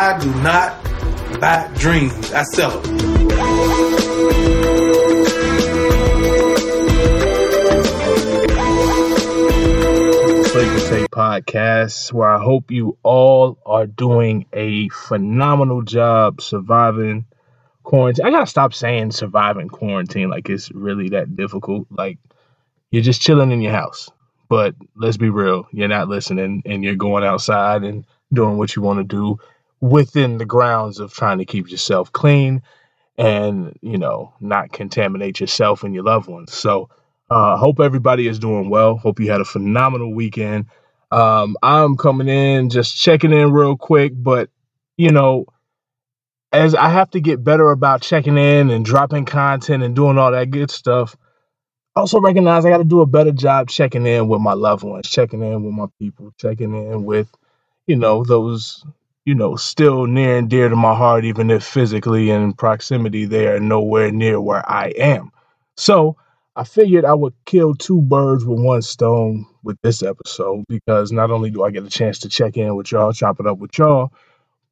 I do not buy dreams. I sell them. Flavor Tape Podcast, where I hope you all are doing a phenomenal job surviving quarantine. I gotta stop saying surviving quarantine like it's really that difficult. Like you're just chilling in your house. But let's be real, you're not listening and you're going outside and doing what you want to do within the grounds of trying to keep yourself clean and, you know, not contaminate yourself and your loved ones. So uh hope everybody is doing well. Hope you had a phenomenal weekend. Um I'm coming in just checking in real quick, but you know, as I have to get better about checking in and dropping content and doing all that good stuff, also recognize I got to do a better job checking in with my loved ones, checking in with my people, checking in with, you know, those, you know, still near and dear to my heart, even if physically in proximity they are nowhere near where I am. So I figured I would kill two birds with one stone with this episode because not only do I get a chance to check in with y'all, chop it up with y'all,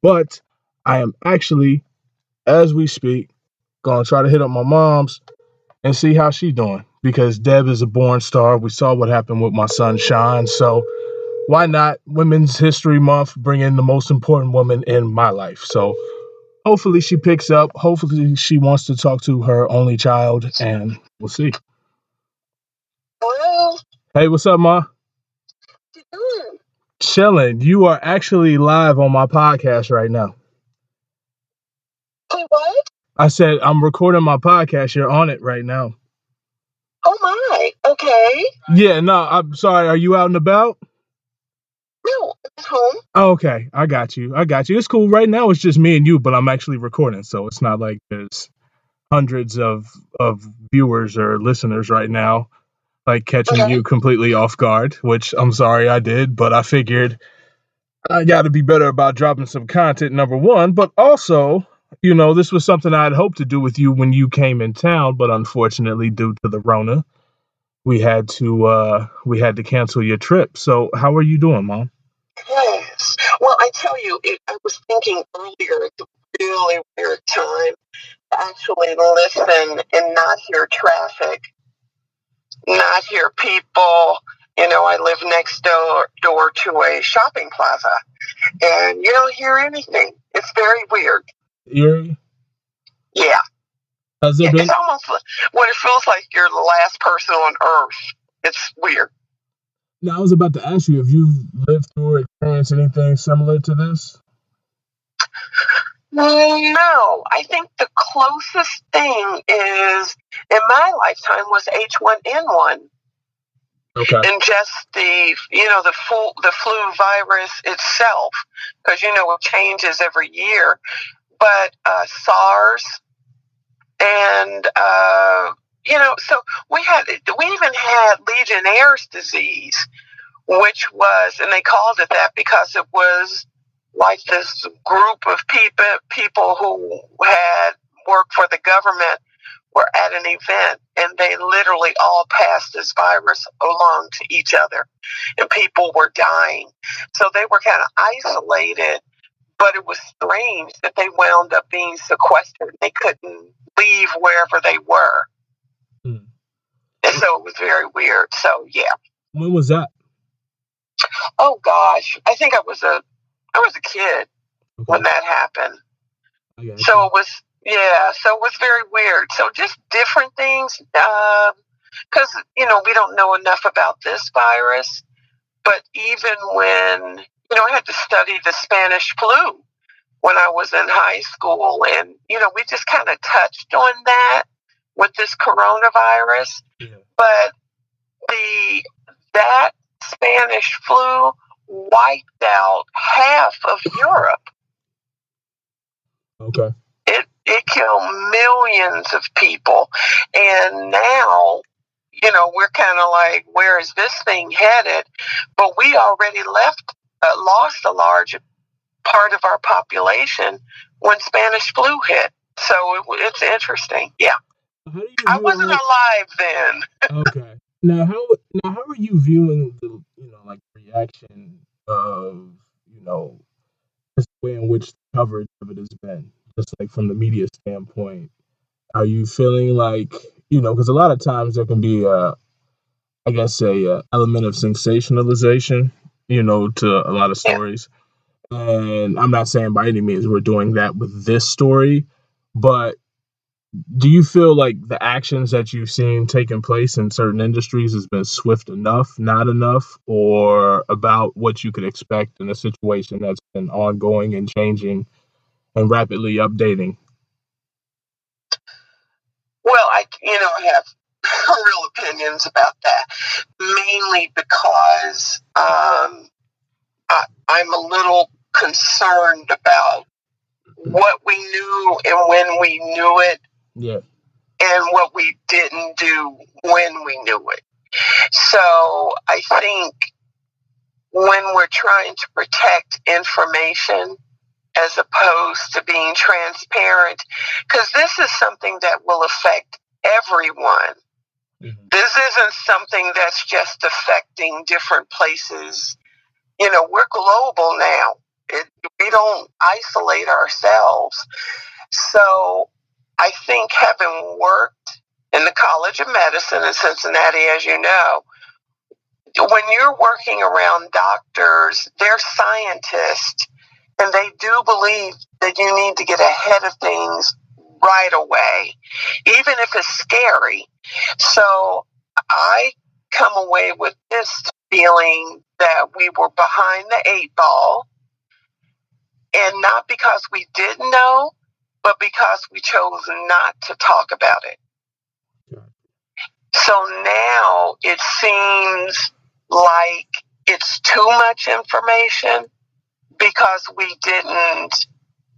but I am actually, as we speak, gonna try to hit up my mom's and see how she doing because Deb is a born star. We saw what happened with my son Sean, so why not Women's History Month bring in the most important woman in my life? So hopefully she picks up. Hopefully she wants to talk to her only child, and we'll see. Hello. Hey, what's up, ma? What? Chilling. You are actually live on my podcast right now. Hey, what? I said I'm recording my podcast. You're on it right now. Oh my. Okay. Yeah, no, I'm sorry. Are you out and about? Home. Oh, okay, I got you. I got you. It's cool. Right now, it's just me and you, but I'm actually recording, so it's not like there's hundreds of of viewers or listeners right now, like catching Okay. you completely off guard. Which I'm sorry I did, but I figured I got to be better about dropping some content. Number one, but also, you know, this was something I'd hoped to do with you when you came in town, but unfortunately, due to the Rona, we had to uh we had to cancel your trip. So, how are you doing, mom? Well, I tell you, it, I was thinking earlier, it's a really weird time to actually listen and not hear traffic, not hear people. You know, I live next door, door to a shopping plaza, and you don't hear anything. It's very weird. Eerie? Yeah. Has there been it's almost what it feels like you're the last person on earth. It's weird. Now, I was about to ask you if you've lived through or experienced anything similar to this. No, I think the closest thing is in my lifetime was H1N1 Okay. and just the you know the flu the flu virus itself because you know it changes every year. But uh, SARS and uh, you know so we had we even had Legionnaire's disease, which was and they called it that because it was like this group of people people who had worked for the government were at an event and they literally all passed this virus along to each other and people were dying. So they were kind of isolated but it was strange that they wound up being sequestered. They couldn't leave wherever they were And so it was very weird so yeah When was that? oh gosh i think i was a i was a kid when that happened So it was, yeah, so it was very weird. So just different things, um, because, you know, we don't know enough about this virus. But even when, you know, I had to study the Spanish flu when I was in high school. And, you know, we just kind of touched on that with this coronavirus. Yeah. But the, that Spanish flu wiped out half of Europe Okay. it it killed millions of people and now you know we're kind of like where is this thing headed but we already left uh, lost a large part of our population when spanish flu hit so it, it's interesting yeah How do you i wasn't like- alive then okay. Now how now how are you viewing the you know like reaction of you know the way in which the coverage of it has been, just like from the media standpoint. Are you feeling like you know? Because a lot of times there can be a, I guess, a, a element of sensationalization, you know, to a lot of stories. And I'm not saying by any means we're doing that with this story, but do you feel like the actions that you've seen taking place in certain industries has been swift enough, not enough, or about what you could expect in a situation that's been ongoing and changing and rapidly updating? Well, I you know I have real opinions about that, mainly because um, I, I'm a little concerned about what we knew and when we knew it Yeah. and what we didn't do when we knew it. So I think when we're trying to protect information as opposed to being transparent, because this is something that will affect everyone. Mhm. This isn't something that's just affecting different places. You know, we're global now. It, we don't isolate ourselves. So I think having worked in the College of Medicine in Cincinnati, as you know, when you're working around doctors, they're scientists, and they do believe that you need to get ahead of things right away, even if it's scary. So I come away with this feeling that we were behind the eight ball, and not because we didn't know, but because we chose not to talk about it. So now it seems like it's too much information because we didn't,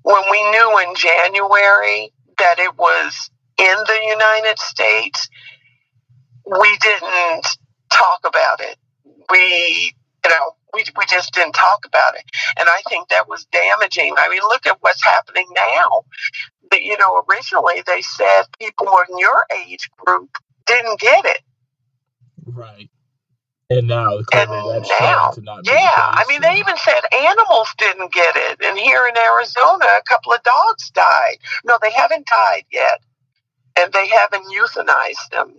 when we knew in January that it was in the United States, we didn't talk about it. We, you know, we, we just didn't talk about it. And I think that was damaging. I mean, look at what's happening now. But, you know, originally they said people in your age group didn't get it. Right. And now And that's now, to not yeah. I mean, they even said animals didn't get it. And here in Arizona, a couple of dogs died. No, they haven't died yet. And they haven't euthanized them.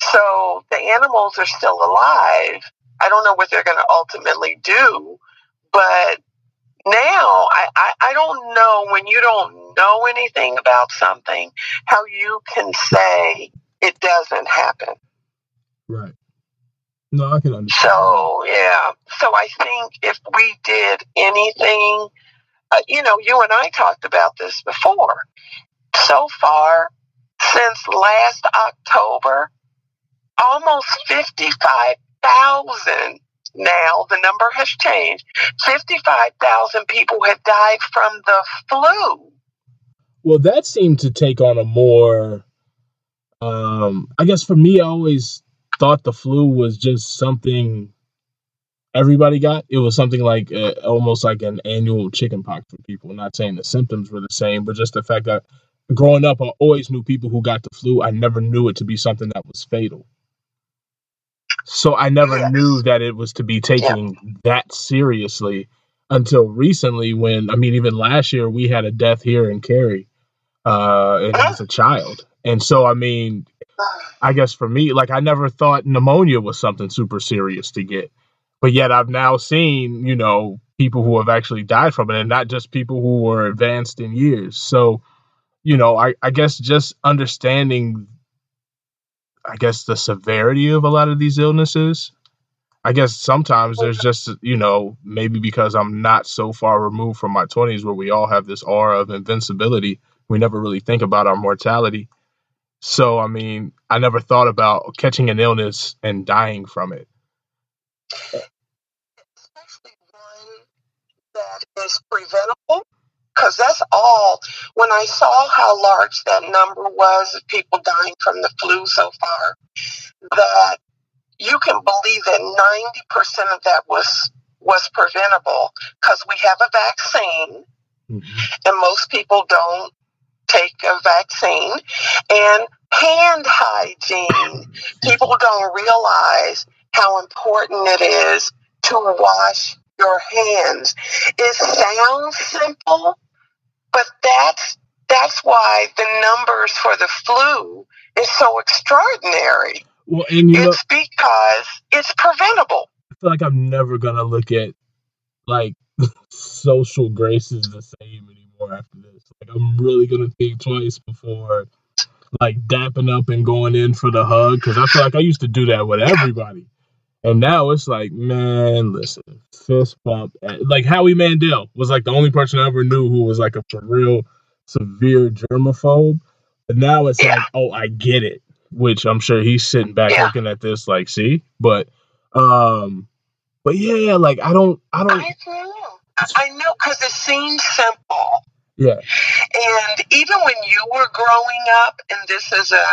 So the animals are still alive. I don't know what they're going to ultimately do. But now, I, I, I don't know when you don't know anything about something, how you can say it doesn't happen. Right. No, I can understand. So yeah, so I think if we did anything, uh, you know, you and I talked about this before. So far, since last October, almost fifty-five thousand. Now the number has changed. Fifty-five thousand people have died from the flu. Well, that seemed to take on a more, um, I guess for me, I always thought the flu was just something everybody got. It was something like uh, almost like an annual chickenpox for people. Not saying the symptoms were the same, but just the fact that growing up, I always knew people who got the flu. I never knew it to be something that was fatal. So I never knew that it was to be taking that seriously until recently when I mean even last year we had a death here in Cary uh it was a child. And so I mean I guess for me like I never thought pneumonia was something super serious to get. But yet I've now seen, you know, people who have actually died from it and not just people who were advanced in years. So, you know, I I guess just understanding I guess the severity of a lot of these illnesses. I guess sometimes there's just, you know, maybe because I'm not so far removed from my 20s where we all have this aura of invincibility, we never really think about our mortality. So, I mean, I never thought about catching an illness and dying from it. especially one that is preventable. Because that's all. When I saw how large that number was of people dying from the flu so far, that you can believe that 90% of that was was preventable because we have a vaccine Mhm. and most people don't take a vaccine and hand hygiene people don't realize how important it is to wash your hands. It sounds simple, but that's that's why the numbers for the flu is so extraordinary. Well, and you know, It's because it's preventable. I feel like I'm never gonna look at like social graces the same anymore after this. Like I'm really gonna think twice before like dapping up and going in for the hug because I feel like I used to do that with everybody, and now it's like, man, listen, fist bump. At, like Howie Mandel was like the only person I ever knew who was like a for real severe germaphobe, but now it's Yeah. like, oh, I get it. Which I'm sure he's sitting back Yeah. looking at this like, see, but um, but yeah, yeah like I don't, I don't, I know. I know because it seems simple. yeah, And even when you were growing up, and this is a,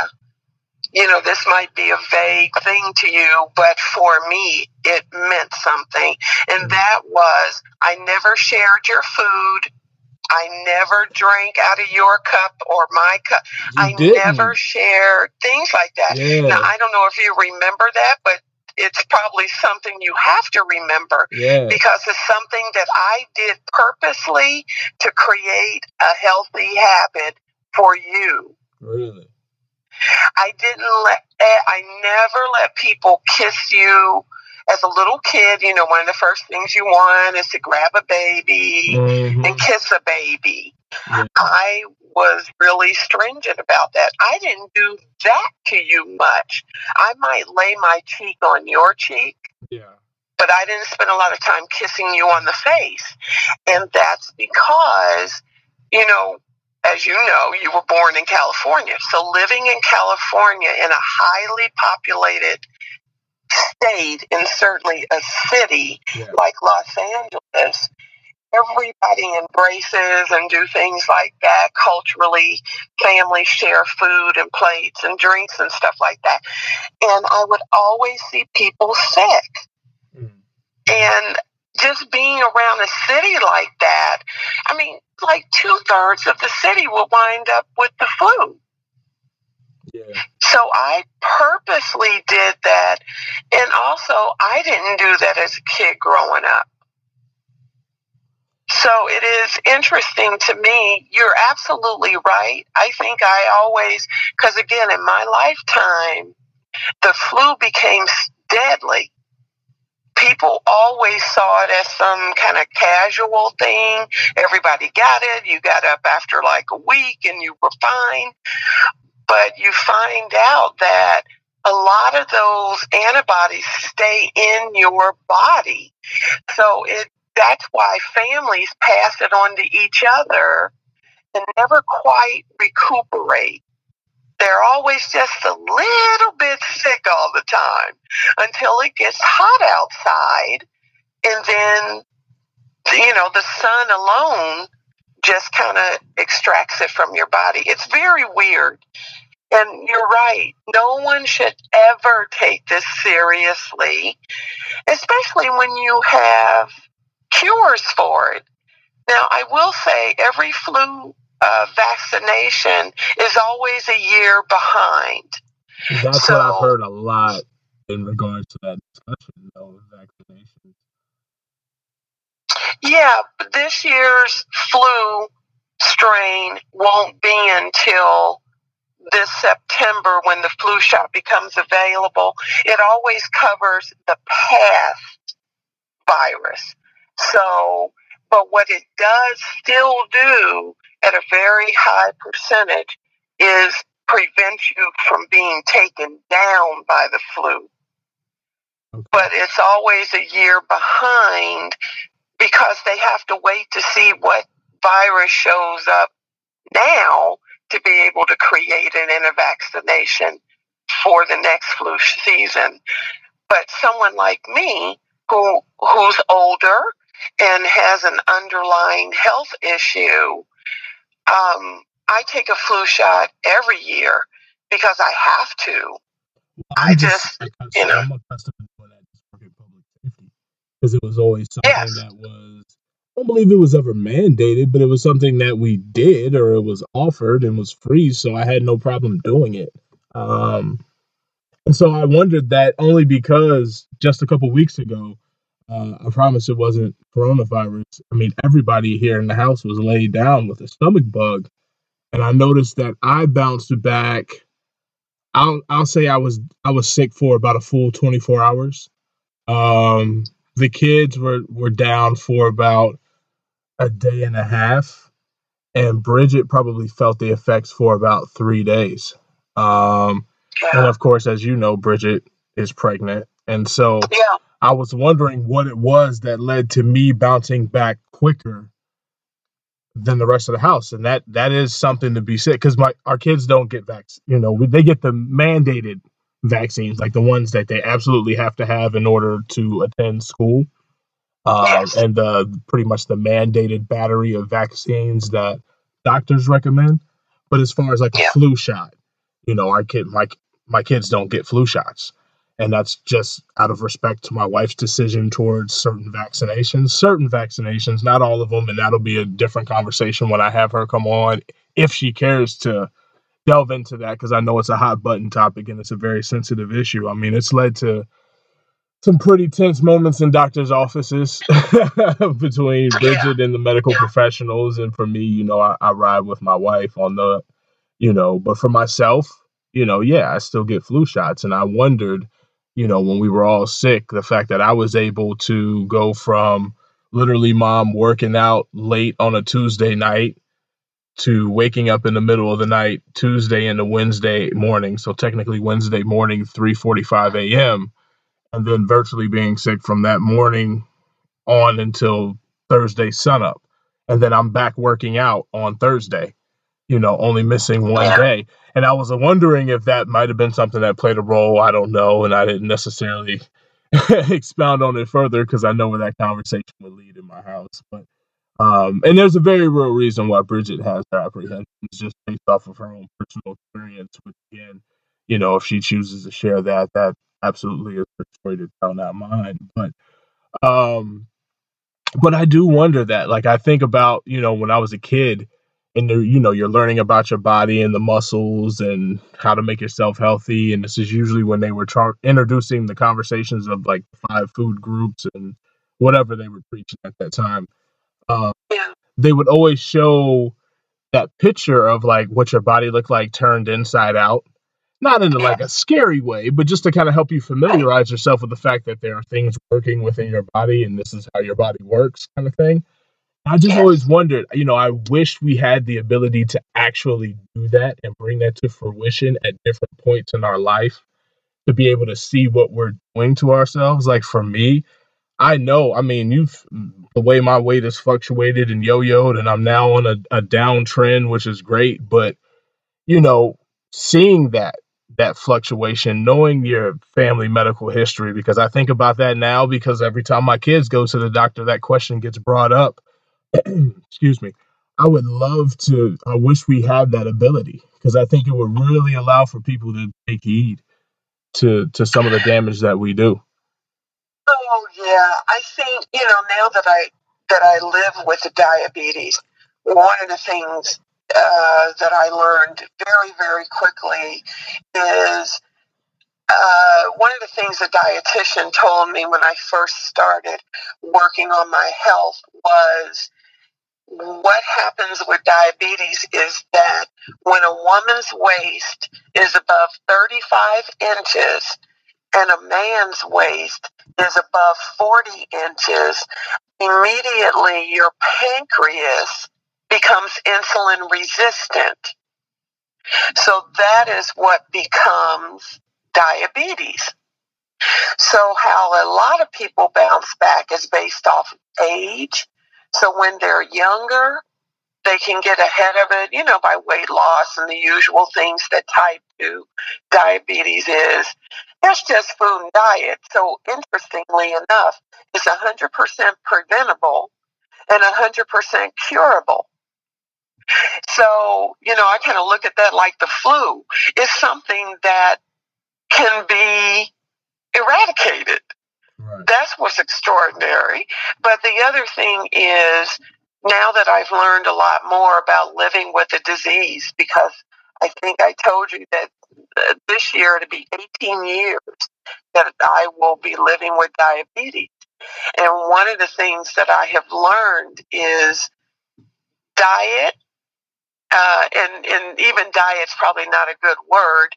you know, this might be a vague thing to you, but for me, it meant something. And mm-hmm. that was I never shared your food. I never drank out of your cup or my cup. you I didn't. never shared things like that. Now, I don't know if you remember that, but it's probably something you have to remember yeah, because it's something that I did purposely to create a healthy habit for you. really. I didn't let, eh, I never let people kiss you. As a little kid, you know, one of the first things you want is to grab a baby Mhm. and kiss a baby. I was really stringent about that. I didn't do that to you much. I might lay my cheek on your cheek Yeah, but I didn't spend a lot of time kissing you on the face. And that's because, you know, as you know, you were born in California. So living in California in a highly populated state and certainly a city yeah, like Los Angeles, everybody embraces and do things like that culturally. Families share food and plates and drinks and stuff like that. And I would always see people sick. Mm. And just being around a city like that, I mean, like two thirds of the city will wind up with the flu. yeah, So I purposely did that. And also, I didn't do that as a kid growing up. So it is interesting to me. You're absolutely right. I think I always, because again, in my lifetime, the flu became deadly. People always saw it as some kind of casual thing. Everybody got it. You got up after like a week and you were fine. But you find out that a lot of those antibodies stay in your body. So it that's why families pass it on to each other and never quite recuperate. They're always just a little bit sick all the time until it gets hot outside. And then, you know, the sun alone just kind of extracts it from your body. It's very weird. And you're right. No one should ever take this seriously, especially when you have cures for it. Now, I will say every flu uh, vaccination is always a year behind. That's what I've heard a lot in regards to that discussion of vaccinations. Yeah, but this year's flu strain won't be until this September when the flu shot becomes available. It always covers the past virus. So, but what it does still do at a very high percentage is prevent you from being taken down by the flu. Okay. But it's always a year behind because they have to wait to see what virus shows up now to be able to create an in a vaccination for the next flu season. But someone like me who who's older and has an underlying health issue, um, I take a flu shot every year because I have to. I just, accustomed, you know. I'm accustomed to that public safety because it was always something Yes. that was. I don't believe it was ever mandated, but it was something that we did or it was offered and was free, so I had no problem doing it. Um, and so I wondered that only because just a couple weeks ago, Uh, I promise it wasn't coronavirus. I mean, everybody here in the house was laid down with a stomach bug, and I noticed that I bounced back. I'll I'll say I was I was sick for about a full 24 hours. Um, the kids were were down for about a day and a half, and Bridget probably felt the effects for about three days. Um, and of course, as you know, Bridget is pregnant, and so Yeah. I was wondering what it was that led to me bouncing back quicker than the rest of the house, and that that is something to be said because my our kids don't get vax, you know, they get the mandated vaccines, like the ones that they absolutely have to have in order to attend school, uh, Yes. and the pretty much the mandated battery of vaccines that doctors recommend. But as far as like a flu shot, you know, our kid, my my kids don't get flu shots and that's just out of respect to my wife's decision towards certain vaccinations certain vaccinations not all of them and that'll be a different conversation when i have her come on if she cares to delve into that because i know it's a hot button topic and it's a very sensitive issue i mean it's led to some pretty tense moments in doctors' offices between Yeah. Bridget and the medical Yeah. professionals. And for me, you know, I, I ride with my wife on the, you know, but for myself, you know, yeah, I still get flu shots. And I wondered, you know, when we were all sick, the fact that I was able to go from literally mom working out late on a Tuesday night to waking up in the middle of the night Tuesday into Wednesday morning. So technically Wednesday morning, 3:45 a.m and then virtually being sick from that morning on until Thursday sunup. And then I'm back working out on Thursday, you know, only missing one day. And I was wondering if that might have been something that played a role. I don't know. And I didn't necessarily expound on it further because I know where that conversation would lead in my house. But um, and there's a very real reason why Bridget has her apprehensions just based off of her own personal experience, which again, you know, if she chooses to share that, that absolutely is her story to tell, not mine. But um, but I do wonder that. Like I think about, you know, when I was a kid and you know, you're learning about your body and the muscles and how to make yourself healthy. And this is usually when they were tra- introducing the conversations of like five food groups and whatever they were preaching at that time. Um, Yeah. they would always show that picture of like what your body looked like turned inside out. Not in like a scary way, but just to kind of help you familiarize yourself with the fact that there are things working within your body and this is how your body works, kind of thing. I just Yes. always wondered, you know, I wish we had the ability to actually do that and bring that to fruition at different points in our life to be able to see what we're doing to ourselves. Like for me, I know, I mean, you've the way my weight has fluctuated and yo-yoed, and I'm now on a, a downtrend, which is great. But you know, seeing that that fluctuation, knowing your family medical history, because I think about that now because every time my kids go to the doctor, that question gets brought up. Excuse me. I would love to, I wish we had that ability because I think it would really allow for people to take heed to to some of the damage that we do. Oh yeah, I think you know now that I that I live with diabetes, one of the things uh, that I learned very very quickly is uh, one of the things a dietitian told me when I first started working on my health was what happens with diabetes is that when a woman's waist is above 35 inches and a man's waist is above 40 inches, immediately your pancreas becomes insulin resistant. So that is what becomes diabetes. So, how a lot of people bounce back is based off age. So, when they're younger, they can get ahead of it, you know, by weight loss and the usual things that type 2 diabetes is. That's just food and diet. So, interestingly enough, it's 100% preventable and 100% curable. So, you know, I kind of look at that like the flu. It's something that can be eradicated. That's what's extraordinary. But the other thing is now that I've learned a lot more about living with a disease, because I think I told you that uh, this year it'll be 18 years that I will be living with diabetes. And one of the things that I have learned is diet, uh, and, and even diet's probably not a good word,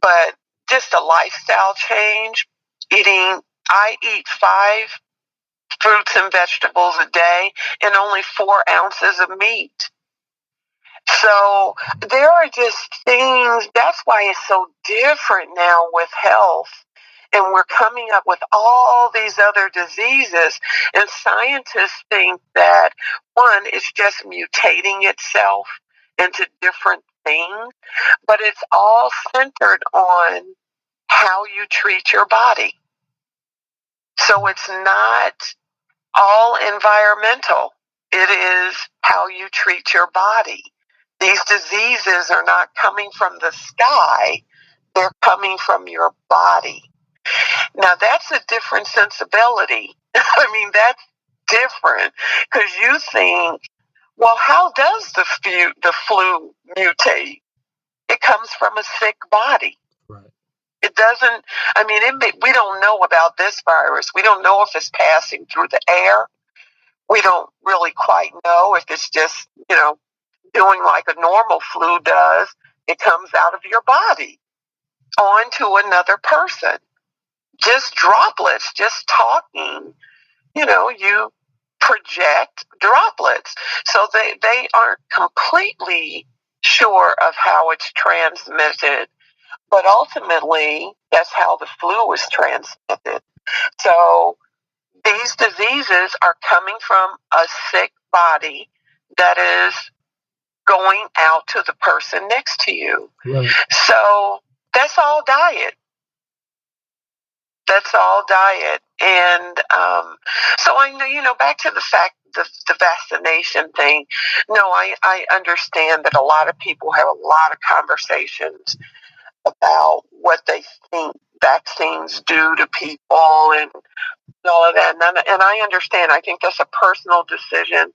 but just a lifestyle change. Eating, I eat five fruits and vegetables a day and only four ounces of meat. So there are just things, that's why it's so different now with health. And we're coming up with all these other diseases. And scientists think that one, it's just mutating itself into different things, but it's all centered on how you treat your body. So it's not all environmental. It is how you treat your body. These diseases are not coming from the sky, they're coming from your body. Now, that's a different sensibility. I mean, that's different because you think, well, how does the, flu, the flu mutate? It comes from a sick body. Right. Doesn't, I mean, it may, we don't know about this virus. We don't know if it's passing through the air. We don't really quite know if it's just, you know, doing like a normal flu does. It comes out of your body onto another person. Just droplets, just talking, you know, you project droplets. So they, they aren't completely sure of how it's transmitted but ultimately, that's how the flu was transmitted. So these diseases are coming from a sick body that is going out to the person next to you. Right. So that's all diet. That's all diet. And um, so I know, you know, back to the fact the, the vaccination thing. No, I, I understand that a lot of people have a lot of conversations about what they think vaccines do to people and all of that. And, and I understand. I think that's a personal decision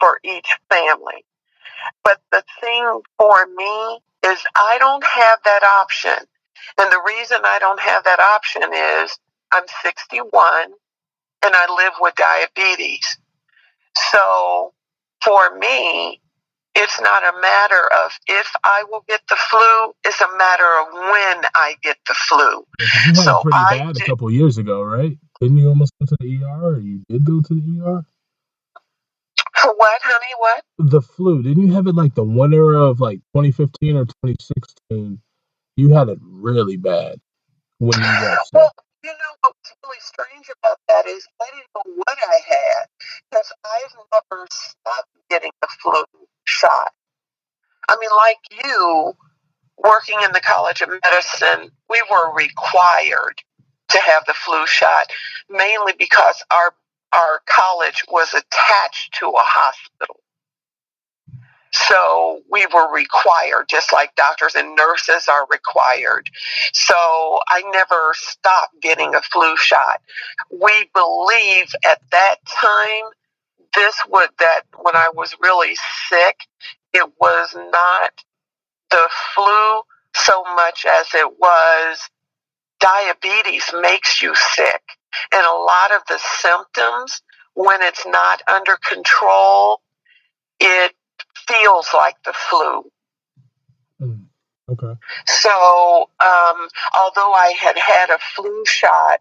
for each family. But the thing for me is I don't have that option. And the reason I don't have that option is I'm 61 and I live with diabetes. So for me, it's not a matter of if I will get the flu. It's a matter of when I get the flu. You had So it pretty I bad a couple years ago, right? Didn't you almost go to the ER, or you did go to the ER? What, honey? What? The flu, didn't you have it like the winter of like 2015 or 2016? You had it really bad when you got sick. Well, you know what's really strange about that is I didn't know what I had because I've never stopped getting the flu shot. I mean, like you, working in the College of Medicine, we were required to have the flu shot, mainly because our our college was attached to a hospital. So we were required, just like doctors and nurses are required. So I never stopped getting a flu shot. We believe at that time, this would that when I was really sick, it was not the flu so much as it was diabetes makes you sick. And a lot of the symptoms, when it's not under control, it feels like the flu. Mm, okay. So, um, although I had had a flu shot,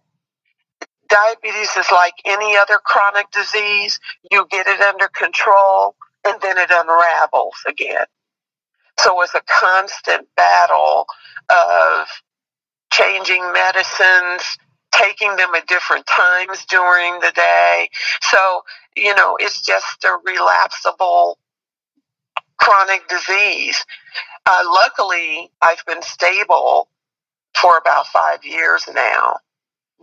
diabetes is like any other chronic disease. You get it under control and then it unravels again. So it's a constant battle of changing medicines, taking them at different times during the day. So, you know, it's just a relapsable chronic disease. Uh, luckily, I've been stable for about five years now.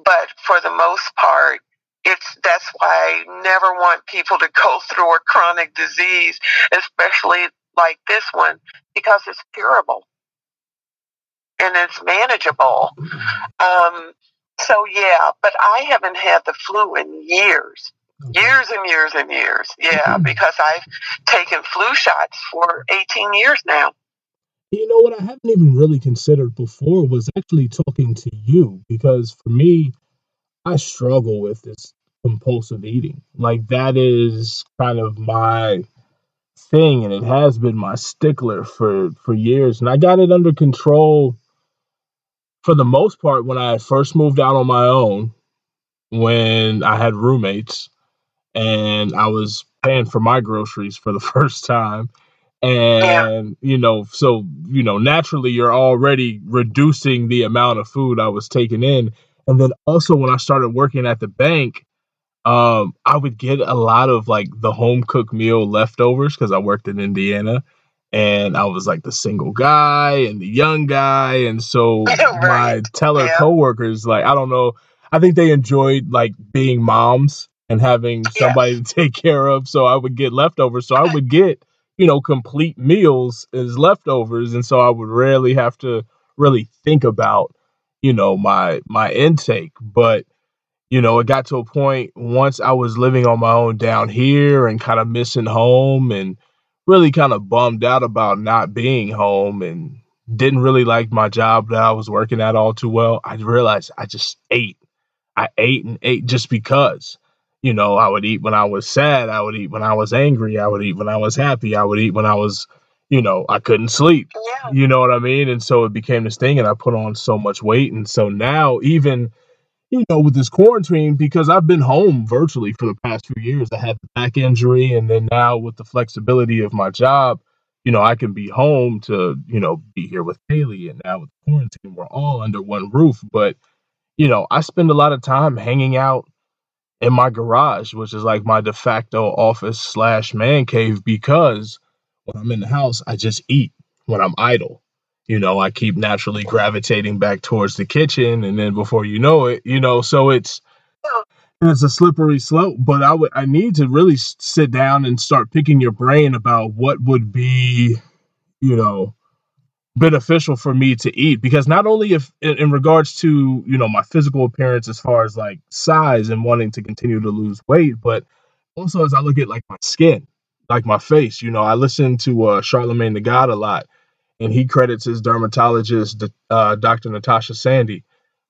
But for the most part, it's that's why I never want people to go through a chronic disease, especially like this one, because it's curable and it's manageable. Um, so yeah, but I haven't had the flu in years, years and years and years. Yeah, because I've taken flu shots for 18 years now. You know what I haven't even really considered before was actually talking to you because for me, I struggle with this compulsive eating. Like that is kind of my thing and it has been my stickler for for years and I got it under control for the most part when I first moved out on my own when I had roommates and I was paying for my groceries for the first time and you know so you know naturally you're already reducing the amount of food I was taking in and then also when I started working at the bank um I would get a lot of like the home cooked meal leftovers cuz I worked in Indiana and I was like the single guy and the young guy and so right. my teller Yeah. coworkers like I don't know I think they enjoyed like being moms and having Yes. somebody to take care of so I would get leftovers so I would get you know complete meals as leftovers and so I would rarely have to really think about you know my my intake but you know it got to a point once I was living on my own down here and kind of missing home and really kind of bummed out about not being home and didn't really like my job that I was working at all too well I realized I just ate I ate and ate just because. You know, I would eat when I was sad. I would eat when I was angry. I would eat when I was happy. I would eat when I was, you know, I couldn't sleep. Yeah. You know what I mean? And so it became this thing, and I put on so much weight. And so now, even, you know, with this quarantine, because I've been home virtually for the past few years, I had the back injury. And then now, with the flexibility of my job, you know, I can be home to, you know, be here with Haley. And now with quarantine, we're all under one roof. But, you know, I spend a lot of time hanging out in my garage, which is like my de facto office slash man cave, because when I'm in the house, I just eat when I'm idle. You know, I keep naturally gravitating back towards the kitchen, and then before you know it, you know, so it's it's a slippery slope. But I would I need to really sit down and start picking your brain about what would be, you know, beneficial for me to eat because not only if in, in regards to you know my physical appearance as far as like size and wanting to continue to lose weight but also as i look at like my skin like my face you know i listen to uh Charlamagne the god a lot and he credits his dermatologist uh, dr natasha sandy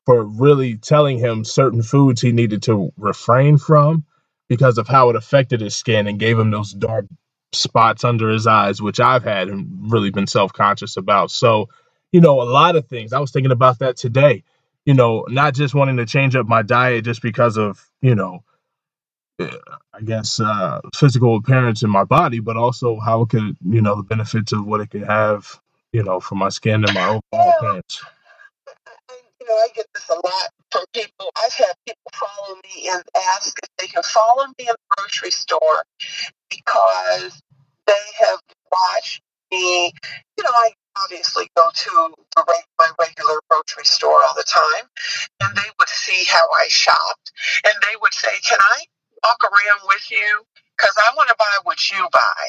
for really telling him certain foods he needed to refrain from because of how it affected his skin and gave him those dark spots under his eyes, which I've had and really been self conscious about. So, you know, a lot of things. I was thinking about that today. You know, not just wanting to change up my diet just because of, you know, eh, I guess uh, physical appearance in my body, but also how it could, you know, the benefits of what it could have, you know, for my skin and my overall appearance. You know, I get this a lot from people. I've had people follow me and ask if they can follow me in the grocery store because they have watched me. You know, I obviously go to the reg- my regular grocery store all the time, and they would see how I shopped, and they would say, "Can I walk around with you? Because I want to buy what you buy."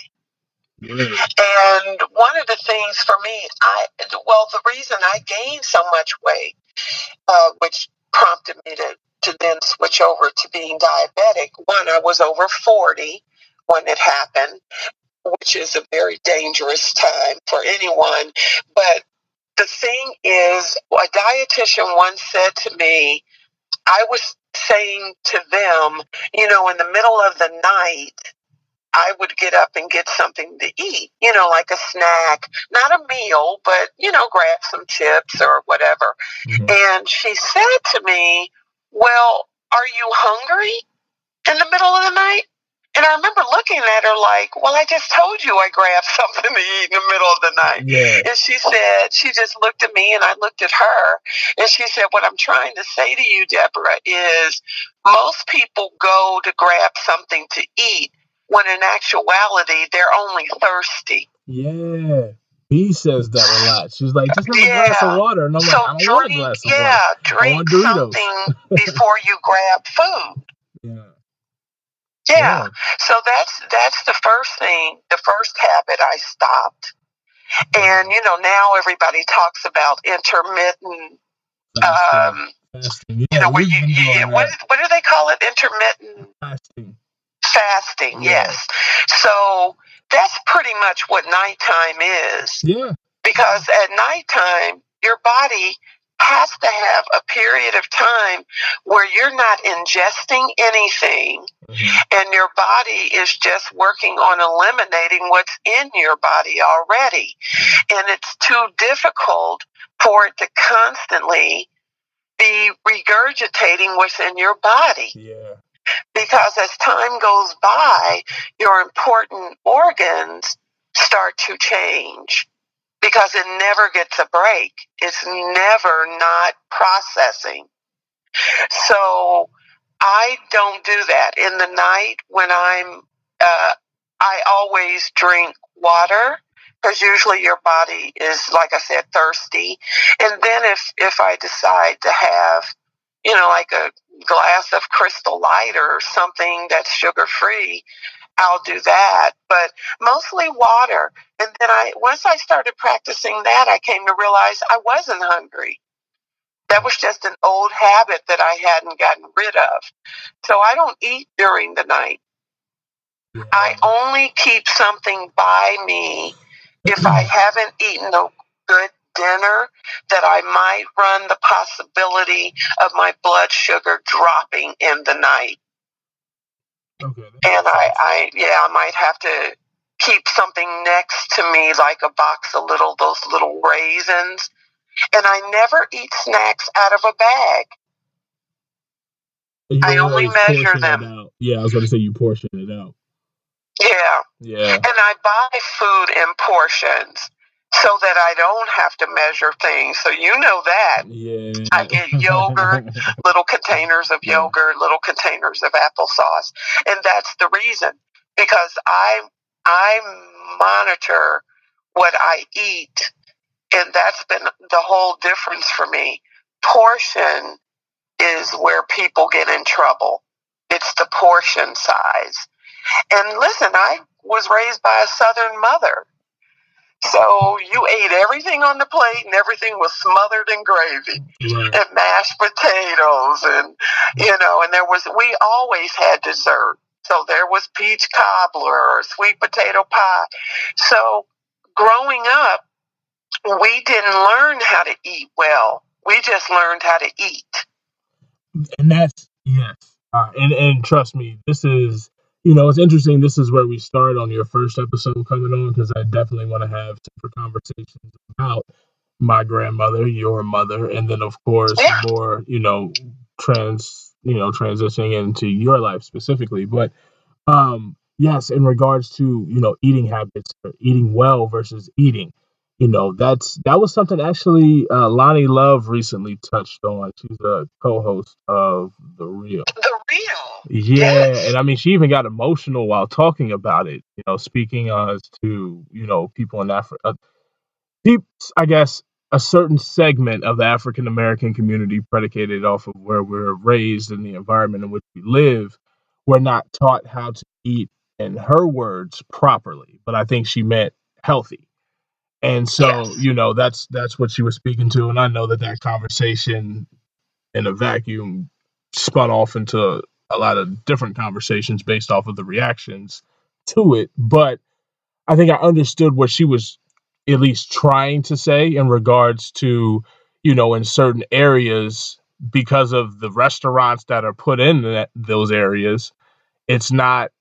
And one of the things for me, I well, the reason I gained so much weight, uh, which prompted me to to then switch over to being diabetic. One, I was over forty when it happened, which is a very dangerous time for anyone. But the thing is, a dietitian once said to me, I was saying to them, you know, in the middle of the night, I would get up and get something to eat, you know, like a snack, not a meal, but, you know, grab some chips or whatever. Mhm. And she said to me, Well, are you hungry in the middle of the night? And I remember looking at her like, Well, I just told you I grabbed something to eat in the middle of the night. Yeah. And she said, she just looked at me and I looked at her. And she said, What I'm trying to say to you, Deborah, is most people go to grab something to eat when in actuality they're only thirsty. Yeah. B says that a lot. She's like, just have a glass of water. And I'm so like, I don't want a glass of water. yeah, drink something before you grab food. Yeah. Yeah. So that's that's the first thing, the first habit I stopped. And you know, now everybody talks about intermittent Fasting. um fasting. Yeah, you know, where you, you what, what do they call it? Intermittent fasting. Fasting, yes. So that's pretty much what nighttime is. Yeah. Because at nighttime, your body has to have a period of time where you're not ingesting anything Mhm. and your body is just working on eliminating what's in your body already. And it's too difficult for it to constantly be regurgitating what's in your body Yeah. Because as time goes by, your important organs start to change because it never gets a break. It's never not processing. So I don't do that in the night when I'm. Uh, I always drink water because usually your body is, like I said, thirsty. And then if if I decide to have, you know, like a glass of crystal light or something that's sugar free, I'll do that. But mostly water. And then I once I started practicing that, I came to realize I wasn't hungry. That was just an old habit that I hadn't gotten rid of. So I don't eat during the night. I only keep something by me if I haven't eaten a good dinner that I might run the possibility of my blood sugar dropping in the night. okay. And I. I yeah, I might have to keep something next to me like a box of little those little raisins. And I never eat snacks out of a bag. I only measure them. Yeah, I was going to say you portion it out. Yeah. Yeah. And I buy food in portions so that I don't have to measure things. So you know that. Yeah. I get yogurt. little containers of yogurt, little containers of applesauce. And that's the reason because I I monitor what I eat and that's been the whole difference for me. Portion is where people get in trouble. It's the portion size. And listen, I was raised by a southern mother. So you ate everything on the plate and everything was smothered in gravy right. and mashed potatoes and you know and there was we always had dessert. So there was peach cobbler or sweet potato pie. So growing up we didn't learn how to eat well. We just learned how to eat. And that's yes. Uh, and and trust me this is you know it's interesting this is where we start on your first episode coming on because i definitely want to have separate conversations about my grandmother your mother and then of course more you know trans you know transitioning into your life specifically. But um yes in regards to you know eating habits or eating well versus eating you know that's that was something actually uh, Loni Love recently touched on. She's a co-host of the real. The real? Yeah Yes. and i mean she even got emotional while talking about it you know speaking as to you know people in africa uh, i guess a certain segment of the african american community predicated off of where we're raised and the environment in which we live we're not taught how to eat in her words properly. But i think she meant healthy and so Yes. you know that's that's what she was speaking to and i know that that conversation in a vacuum spun off into a lot of different conversations based off of the reactions to it but i think i understood what she was at least trying to say in regards to you know in certain areas because of the restaurants that are put in that, those areas it's not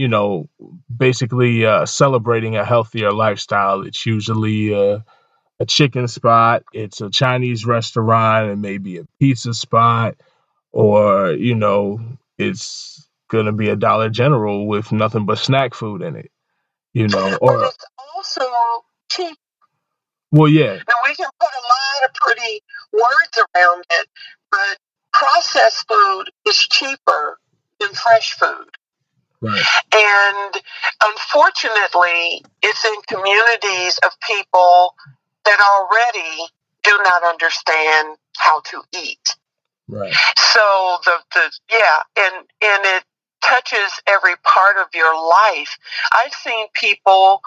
you know basically uh, celebrating a healthier lifestyle. It's usually uh, a chicken spot it's a chinese restaurant and maybe a pizza spot or you know it's gonna be a dollar general with nothing but snack food in it you know but or it's also cheap. Well yeah. And we can put a lot of pretty words around it but processed food is cheaper than fresh food right And unfortunately, it's in communities of people that already do not understand how to eat. right So the, the yeah, and and it touches every part of your life. I've seen people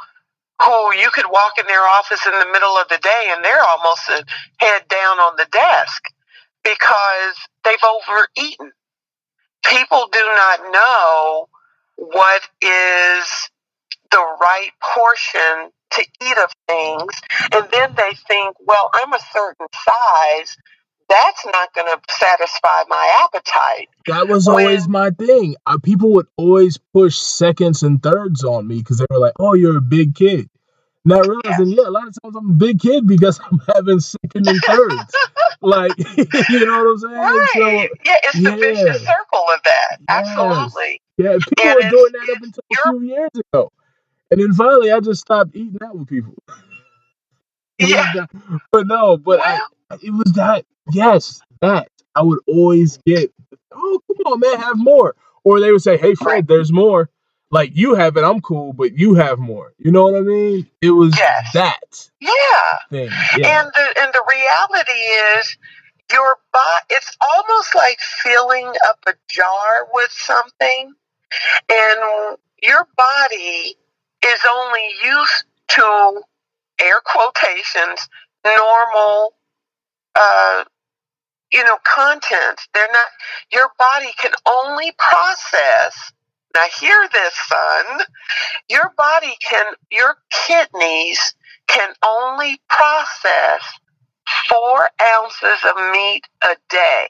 who you could walk in their office in the middle of the day and they're almost a head down on the desk because they've overeaten. People do not know what is the right portion to eat of things. And then they think, well, I'm a certain size. that's not going to satisfy my appetite. That was When- always my thing. Uh, people would always push seconds and thirds on me because they were like, "Oh, you're a big kid." Not realizing, yeah, a lot of times I'm a big kid because I'm having second and thirds. like, you know what I'm saying? Right. yeah, it's the vicious circle of that. Yes. Absolutely. Yeah, people And were doing that up until a few years ago, and then finally, I just stopped eating out with people. Yeah. but no, but I, it was that yes that i would always get oh come on man have more. Or they would say hey fred there's more. Like you have it i'm cool but you have more. You know what i mean? It was Yes. that yeah. thing yeah. And the and the reality is your body it's almost like filling up a jar with something and your body is only used to air quotations normal uh you know content they're not your body can only process now hear this son your body can your kidneys can only process four ounces of meat a day.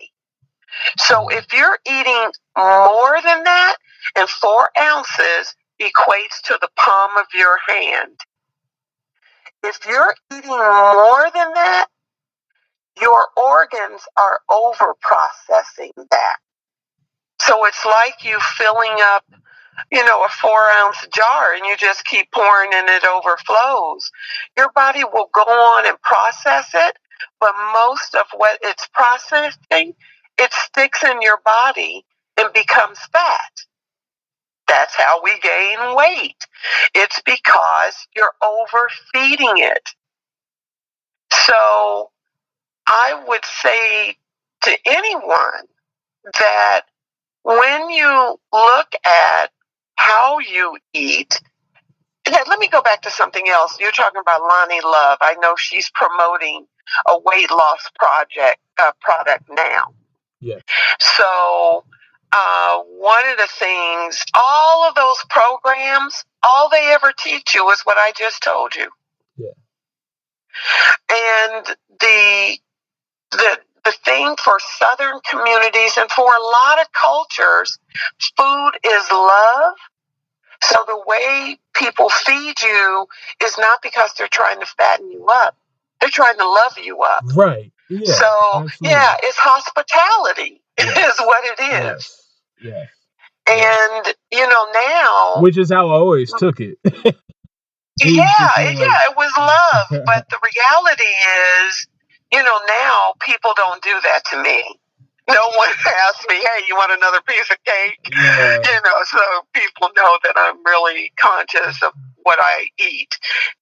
So if you're eating more than that, and four ounces equates to the palm of your hand. If you're eating more than that, your organs are over processing that. So it's like you filling up, you know, a four ounce jar and you just keep pouring and it overflows. Your body will go on and process it, but most of what it's processing, it sticks in your body and becomes fat. That's how we gain weight. It's because you're overfeeding it. So I would say to anyone that when you look at how you eat, yeah, let me go back to something else. You're talking about Loni Love. I know she's promoting a weight loss project uh, product now. Yeah. So uh, one of the things, all of those programs, all they ever teach you is what I just told you. Yeah. And the the the thing for southern communities and for a lot of cultures, food is love. So the way people feed you is not because they're trying to fatten you up. They're trying to love you up. right yeah so absolutely. yeah, it's hospitality Yeah. is what it is. yes yes And you know now which is how i always took it yeah, yeah, it was love. but the reality is, you know, now people don't do that to me. No one asks me, hey, you want another piece of cake? yeah You know, so people know that I'm really conscious of what I eat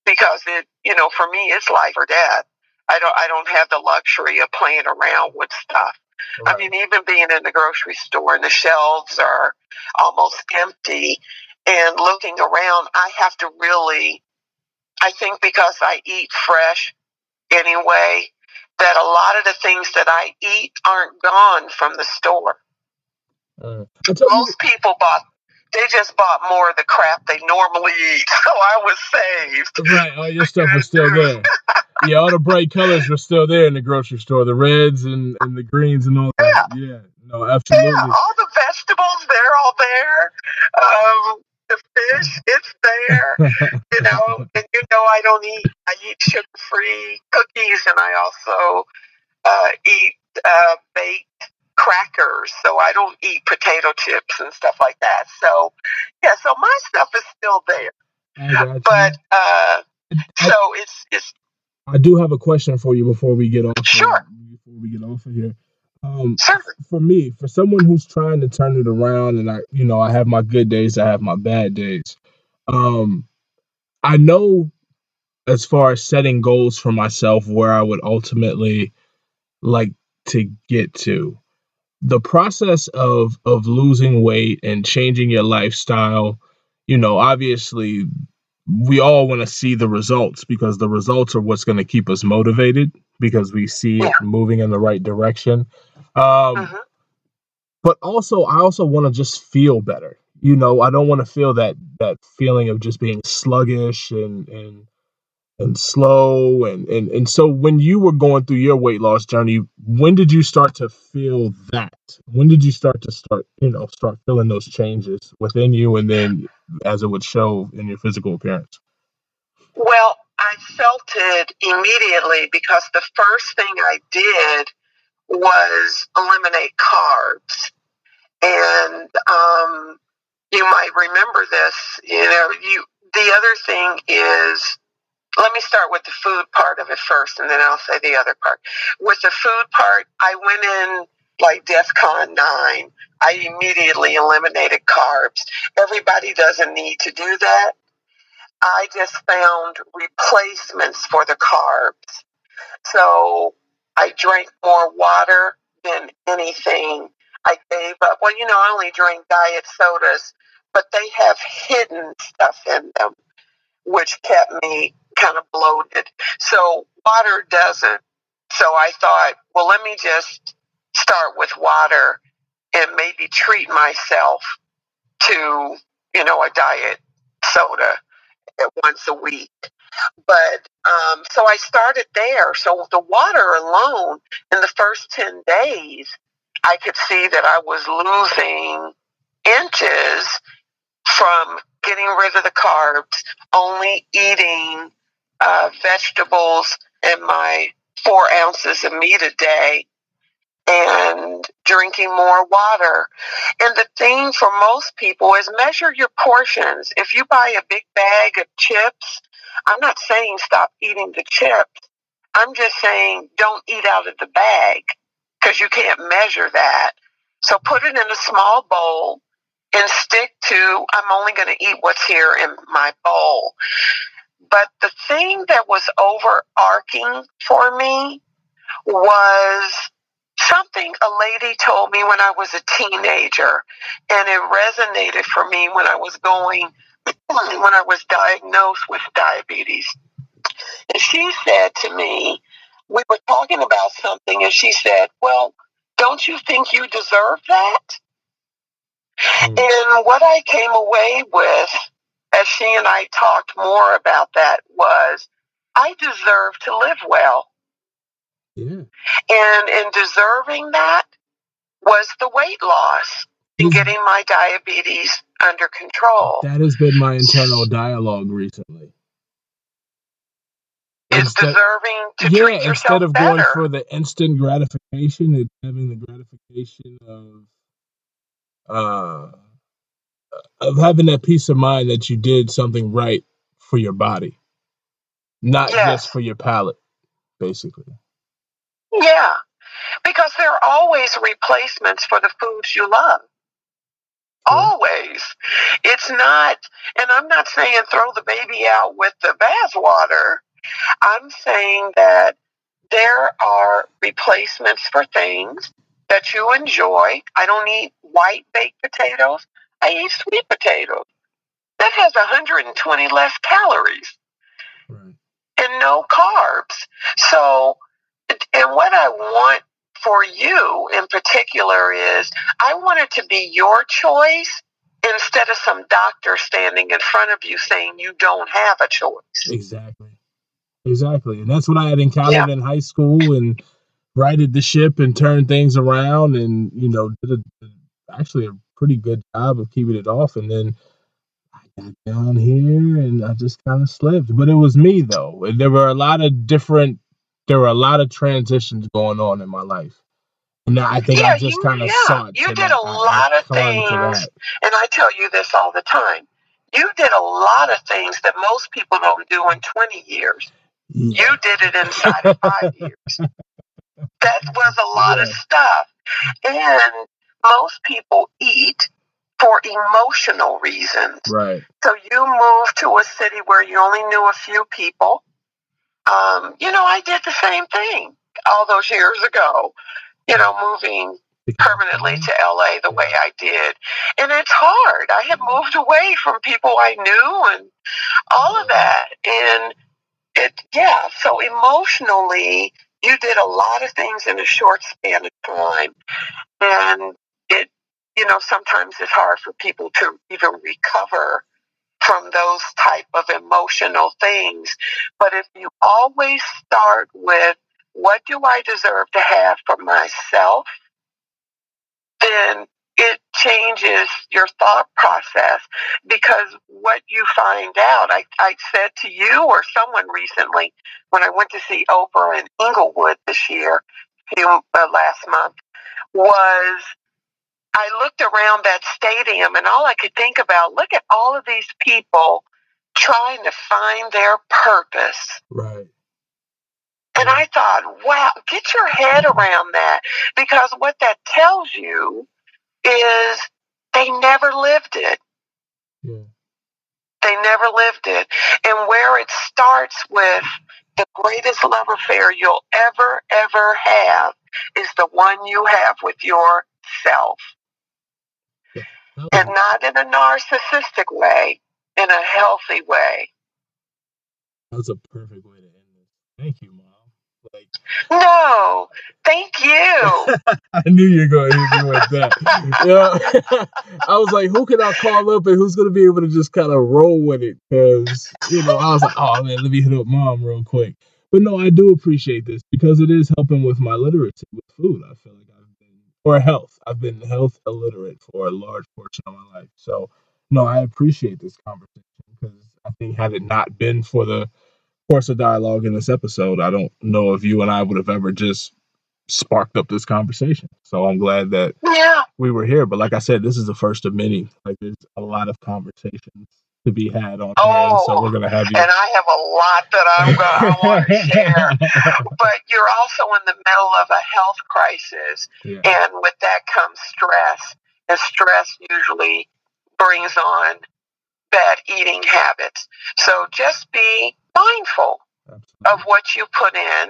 because it, you know, for me, it's life or death. I don't, I don't have the luxury of playing around with stuff. I mean, even being in the grocery store and the shelves are almost empty. And looking around, I have to really, I think because I eat fresh anyway, that a lot of the things that I eat aren't gone from the store. Uh, I tell you, Most people bought, they just bought more of the crap they normally eat. So I was saved. Right, all your stuff was still there. Yeah, all the bright colors were still there in the grocery store. The reds and, and the greens and all that. Yeah, no, absolutely. Yeah, all the vegetables, they're all there. Um, the fish, it's there. you know, and you know I don't eat. I eat sugar-free cookies, and I also uh, eat uh, baked crackers. So I don't eat potato chips and stuff like that. So yeah, so my stuff is still there, I got you. but uh, I- so it's it's I do have a question for you before we get off. of- Sure. before we get off of here, um, certain. for me, for someone who's trying to turn it around, and I, you know, I have my good days, I have my bad days. Um, I know as far as setting goals for myself, where I would ultimately like to get to. The process of of losing weight and changing your lifestyle, you know, obviously we all want to see the results because the results are what's going to keep us motivated because we see it moving in the right direction. Um, Mhm. but also I also want to just feel better. You know, I don't want to feel that that feeling of just being sluggish and and and slow and, and and so when you were going through your weight loss journey when did you start to feel that? When did you start to start you know start feeling those changes within you and then as it would show in your physical appearance? Well i felt it immediately because the first thing i did was eliminate carbs. And um, you might remember this you know you the other thing is let me start with the food part of it first and then I'll say the other part. With the food part, I went in like DEFCON 9. I immediately eliminated carbs. Everybody doesn't need to do that. I just found replacements for the carbs. So I drank more water than anything. I gave up. Well, you know, I only drink diet sodas, but they have hidden stuff in them, which kept me kind of bloated. So water doesn't. So I thought, well, let me just start with water and maybe treat myself to, you know, a diet soda once a week. But um, so I started there. So the water alone, in the first 10 days, I could see that I was losing inches from getting rid of the carbs, only eating uh, vegetables and my four ounces of meat a day and drinking more water. And the thing for most people is measure your portions. If you buy a big bag of chips, I'm not saying stop eating the chips. I'm just saying don't eat out of the bag because you can't measure that. So put it in a small bowl and stick to I'm only going to eat what's here in my bowl. But the thing that was overarching for me was something a lady told me when I was a teenager, and it resonated for me when I was going, when I was diagnosed with diabetes. And she said to me, we were talking about something, and she said, Well, don't you think you deserve that? Mm. And what I came away with as she and I talked more about that was I deserve to live well. Yeah. And in deserving that was the weight loss and getting my diabetes under control. That has been my internal dialogue recently. Is instead, deserving to yeah, treat yourself instead of better. going for the instant gratification, it's having the gratification of uh of having that peace of mind that you did something right for your body, not Yes. just for your palate, basically. Yeah. Because there are always replacements for the foods you love. Always. It's not, and I'm not saying throw the baby out with the bathwater. I'm saying that there are replacements for things that you enjoy. I don't eat white baked potatoes. I eat sweet potatoes. That has 120 less calories Right. and no carbs. So, and what I want for you in particular is I want it to be your choice instead of some doctor standing in front of you saying you don't have a choice. Exactly. Exactly. And that's what I had encountered Yeah. in high school and righted the ship and turned things around and, you know, did a, actually a pretty good job of keeping it off. And then I got down here and I just kind of slipped. But it was me though. And there were a lot of different, there were a lot of transitions going on in my life. And I think Yeah, I just kind of yeah, saw it. you did that. a lot of things. And I tell you this all the time. You did a lot of things that most people don't do in 20 years. Yeah. You did it inside of five years. That was a lot of stuff. And most people eat for emotional reasons. Right. So you moved to a city where you only knew a few people. Um, you know, I did the same thing all those years ago, you know, moving permanently to LA the way I did. And it's hard. I had moved away from people I knew and all of that. And it, yeah, so emotionally, you did a lot of things in a short span of time. And you know, sometimes it's hard for people to even recover from those type of emotional things. But if you always start with what do I deserve to have for myself, then it changes your thought process because what you find out, I, I said to you or someone recently when I went to see Oprah in Inglewood this year, uh, last month, was I looked around that stadium and all I could think about, look at all of these people trying to find their purpose. Right. And I thought, wow, get your head around that because what that tells you is they never lived it. Yeah. They never lived it. And where it starts with the greatest love affair you'll ever, ever have is the one you have with yourself. That And not in a narcissistic way, in a healthy way. that was a perfect way to end this. Thank you, Mom. Like No, thank you. I knew you were going to me with that. Yeah. I was like, who can I call up and who's going to be able to just kind of roll with it? Because, you know, I was like, oh, man, let me hit up mom real quick. But no, I do appreciate this because it is helping with my literacy with food. I feel like or health. I've been health illiterate for a large portion of my life. So, no, I appreciate this conversation because I think had it not been for the course of dialogue in this episode, I don't know if you and I would have ever just sparked up this conversation. So I'm glad that yeah. we were here. But like I said, this is the first of many. Like there's a lot of conversations to be had on oh, here. And so Oh, we're gonna have you. And I have a lot that I'm going to want to share. But you're also in the middle of a health crisis. yeah. And with that comes stress. And stress usually brings on bad eating habits. So just be mindful of what you put in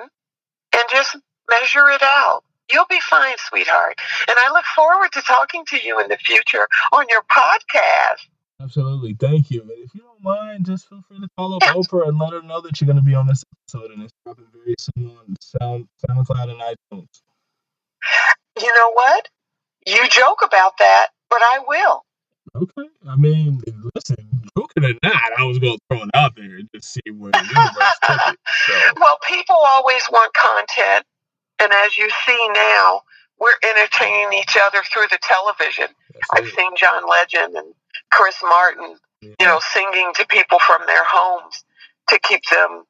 and just measure it out. You'll be fine, sweetheart. And I look forward to talking to you in the future on your podcast. Absolutely. Thank you. And if you don't mind, just feel free to call up Oprah and let her know that you're gonna be on this episode and it's dropping very soon on Sound SoundCloud and iTunes. You know what? You joke about that, but I will. Okay. I mean, listen, joking or not, I was gonna throw it out there and just see where the universe took it. So Well, people always want content. And as you see now, we're entertaining each other through the television. that's I've it. seen John Legend and Chris Martin, you know, singing to people from their homes to keep them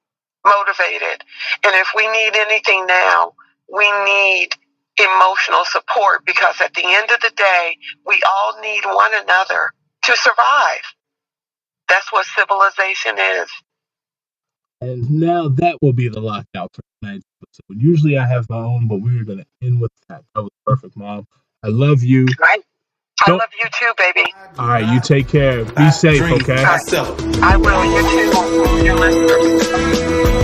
motivated. And if we need anything now, we need emotional support because at the end of the day, we all need one another to survive. That's what civilization is. And now that will be the lockout for tonight's episode. Usually I have my own, but we are going to end with that. That was perfect, Mom. I love you. Right? I Don't- love you too, baby. All right, you take care. Be I safe, okay? I sell it. I will. You too. Your listeners.